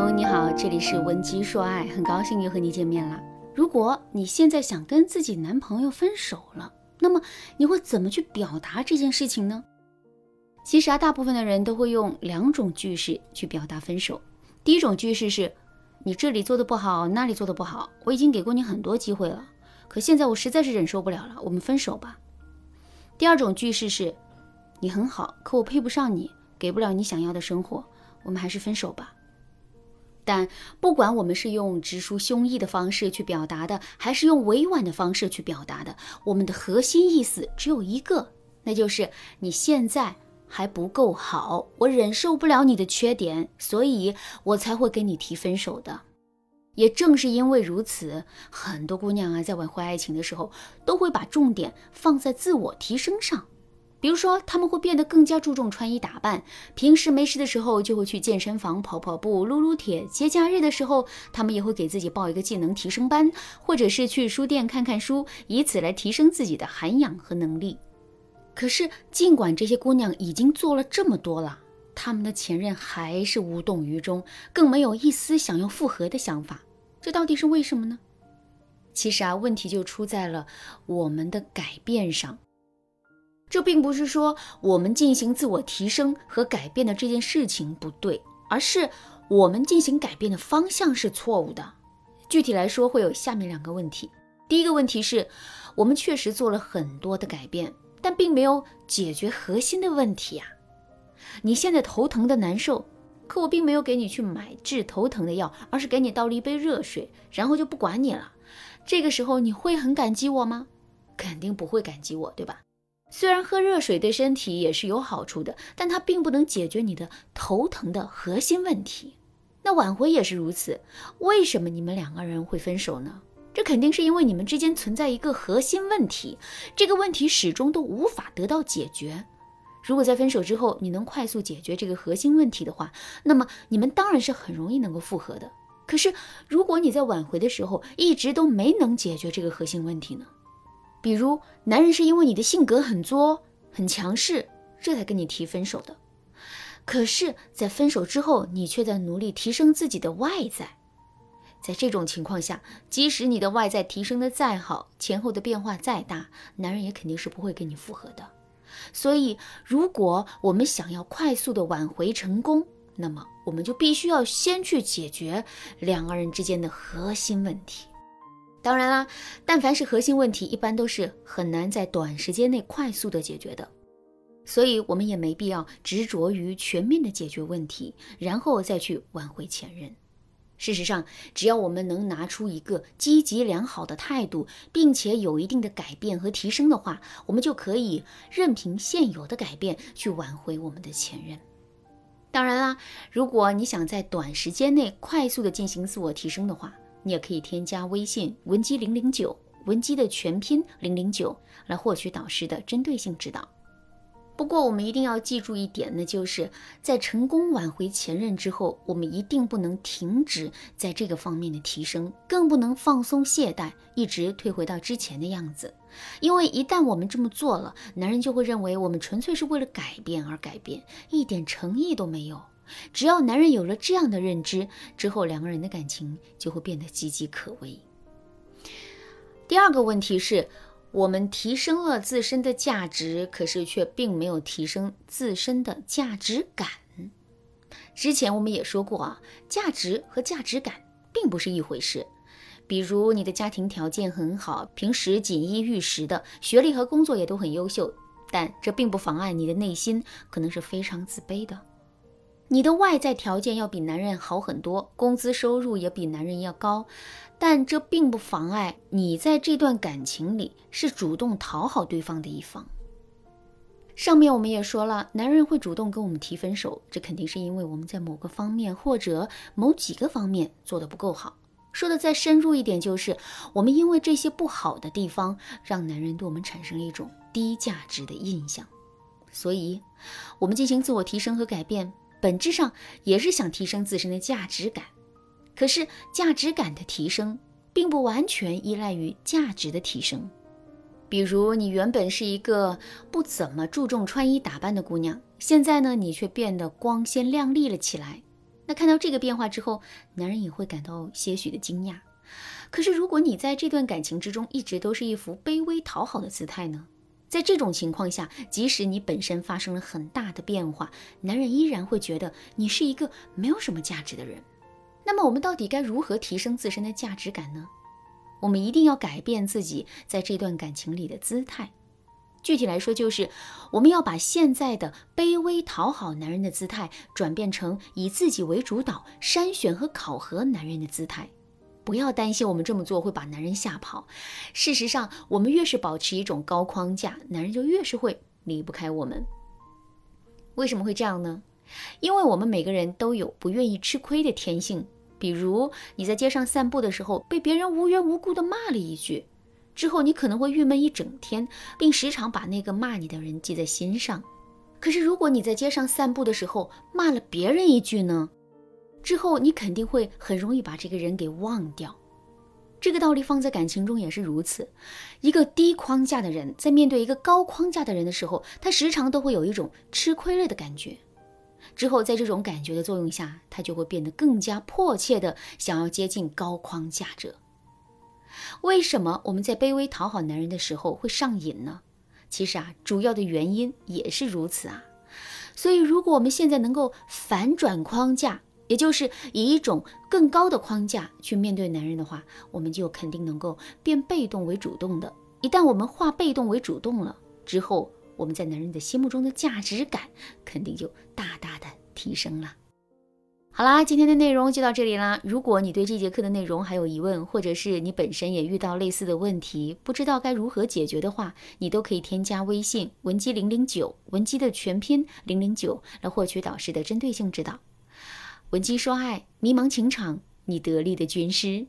朋友你好，这里是文姬说爱，很高兴又和你见面了。如果你现在想跟自己男朋友分手了，那么你会怎么去表达这件事情呢？其实啊，大部分的人都会用两种句式去表达分手。第一种句式是：你这里做的不好，那里做的不好，我已经给过你很多机会了，可现在我实在是忍受不了了，我们分手吧。第二种句式是：你很好，可我配不上你，给不了你想要的生活，我们还是分手吧。但不管我们是用直抒胸臆的方式去表达的，还是用委婉的方式去表达的，我们的核心意思只有一个，那就是你现在还不够好，我忍受不了你的缺点，所以我才会跟你提分手的。也正是因为如此，很多姑娘啊，在挽回爱情的时候，都会把重点放在自我提升上。比如说，他们会变得更加注重穿衣打扮，平时没事的时候就会去健身房跑跑步、撸撸铁。节假日的时候，他们也会给自己报一个技能提升班，或者是去书店看看书，以此来提升自己的涵养和能力。可是，尽管这些姑娘已经做了这么多了，他们的前任还是无动于衷，更没有一丝想要复合的想法。这到底是为什么呢？其实啊，问题就出在了我们的改变上。这并不是说我们进行自我提升和改变的这件事情不对，而是我们进行改变的方向是错误的。具体来说，会有下面两个问题。第一个问题是，我们确实做了很多的改变，但并没有解决核心的问题呀。你现在头疼的难受，可我并没有给你去买治头疼的药，而是给你倒了一杯热水，然后就不管你了。这个时候你会很感激我吗？肯定不会感激我，对吧？虽然喝热水对身体也是有好处的，但它并不能解决你的头疼的核心问题。那挽回也是如此。为什么你们两个人会分手呢？这肯定是因为你们之间存在一个核心问题，这个问题始终都无法得到解决。如果在分手之后你能快速解决这个核心问题的话，那么你们当然是很容易能够复合的。可是如果你在挽回的时候一直都没能解决这个核心问题呢？比如，男人是因为你的性格很作、很强势，这才跟你提分手的。可是，在分手之后，你却在努力提升自己的外在。在这种情况下，即使你的外在提升的再好，前后的变化再大，男人也肯定是不会跟你复合的。所以，如果我们想要快速的挽回成功，那么我们就必须要先去解决两个人之间的核心问题。当然啦，但凡是核心问题，一般都是很难在短时间内快速的解决的，所以我们也没必要执着于全面的解决问题，然后再去挽回前任。事实上，只要我们能拿出一个积极良好的态度，并且有一定的改变和提升的话，我们就可以任凭现有的改变去挽回我们的前任。当然啦，如果你想在短时间内快速的进行自我提升的话，你也可以添加微信文姬零零九，文姬的全拼零零九，来获取导师的针对性指导。不过，我们一定要记住一点，那就是在成功挽回前任之后，我们一定不能停止在这个方面的提升，更不能放松懈怠，一直退回到之前的样子。因为一旦我们这么做了，男人就会认为我们纯粹是为了改变而改变，一点诚意都没有。只要男人有了这样的认知之后，两个人的感情就会变得岌岌可危。第二个问题是，我们提升了自身的价值，可是却并没有提升自身的价值感。之前我们也说过啊，价值和价值感并不是一回事。比如你的家庭条件很好，平时锦衣玉食的，学历和工作也都很优秀，但这并不妨碍你的内心可能是非常自卑的。你的外在条件要比男人好很多，工资收入也比男人要高，但这并不妨碍你在这段感情里是主动讨好对方的一方。上面我们也说了，男人会主动跟我们提分手，这肯定是因为我们在某个方面或者某几个方面做的不够好。说的再深入一点，就是我们因为这些不好的地方，让男人对我们产生了一种低价值的印象，所以我们进行自我提升和改变。本质上也是想提升自身的价值感，可是价值感的提升并不完全依赖于价值的提升。比如，你原本是一个不怎么注重穿衣打扮的姑娘，现在呢，你却变得光鲜亮丽了起来。那看到这个变化之后，男人也会感到些许的惊讶。可是如果你在这段感情之中一直都是一副卑微讨好的姿态呢？在这种情况下，即使你本身发生了很大的变化，男人依然会觉得你是一个没有什么价值的人。那么我们到底该如何提升自身的价值感呢？我们一定要改变自己在这段感情里的姿态。具体来说，就是我们要把现在的卑微讨好男人的姿态，转变成以自己为主导、筛选和考核男人的姿态。不要担心我们这么做会把男人吓跑。事实上，我们越是保持一种高框架，男人就越是会离不开我们。为什么会这样呢？因为我们每个人都有不愿意吃亏的天性。比如你在街上散步的时候，被别人无缘无故的骂了一句。之后，你可能会郁闷一整天，并时常把那个骂你的人记在心上。可是，如果你在街上散步的时候骂了别人一句呢？之后，你肯定会很容易把这个人给忘掉。这个道理放在感情中也是如此。一个低框架的人在面对一个高框架的人的时候，他时常都会有一种吃亏了的感觉。之后，在这种感觉的作用下，他就会变得更加迫切的想要接近高框架者。为什么我们在卑微讨好男人的时候会上瘾呢？其实啊，主要的原因也是如此啊。所以，如果我们现在能够反转框架，也就是以一种更高的框架去面对男人的话，我们就肯定能够变被动为主动的。一旦我们化被动为主动了之后，我们在男人的心目中的价值感肯定就大大的提升了。好啦，今天的内容就到这里啦。如果你对这节课的内容还有疑问，或者是你本身也遇到类似的问题，不知道该如何解决的话，你都可以添加微信文姬零零九，文姬的全拼零零九，来获取导师的针对性指导。文姬说爱，迷茫情场，你得力的军师。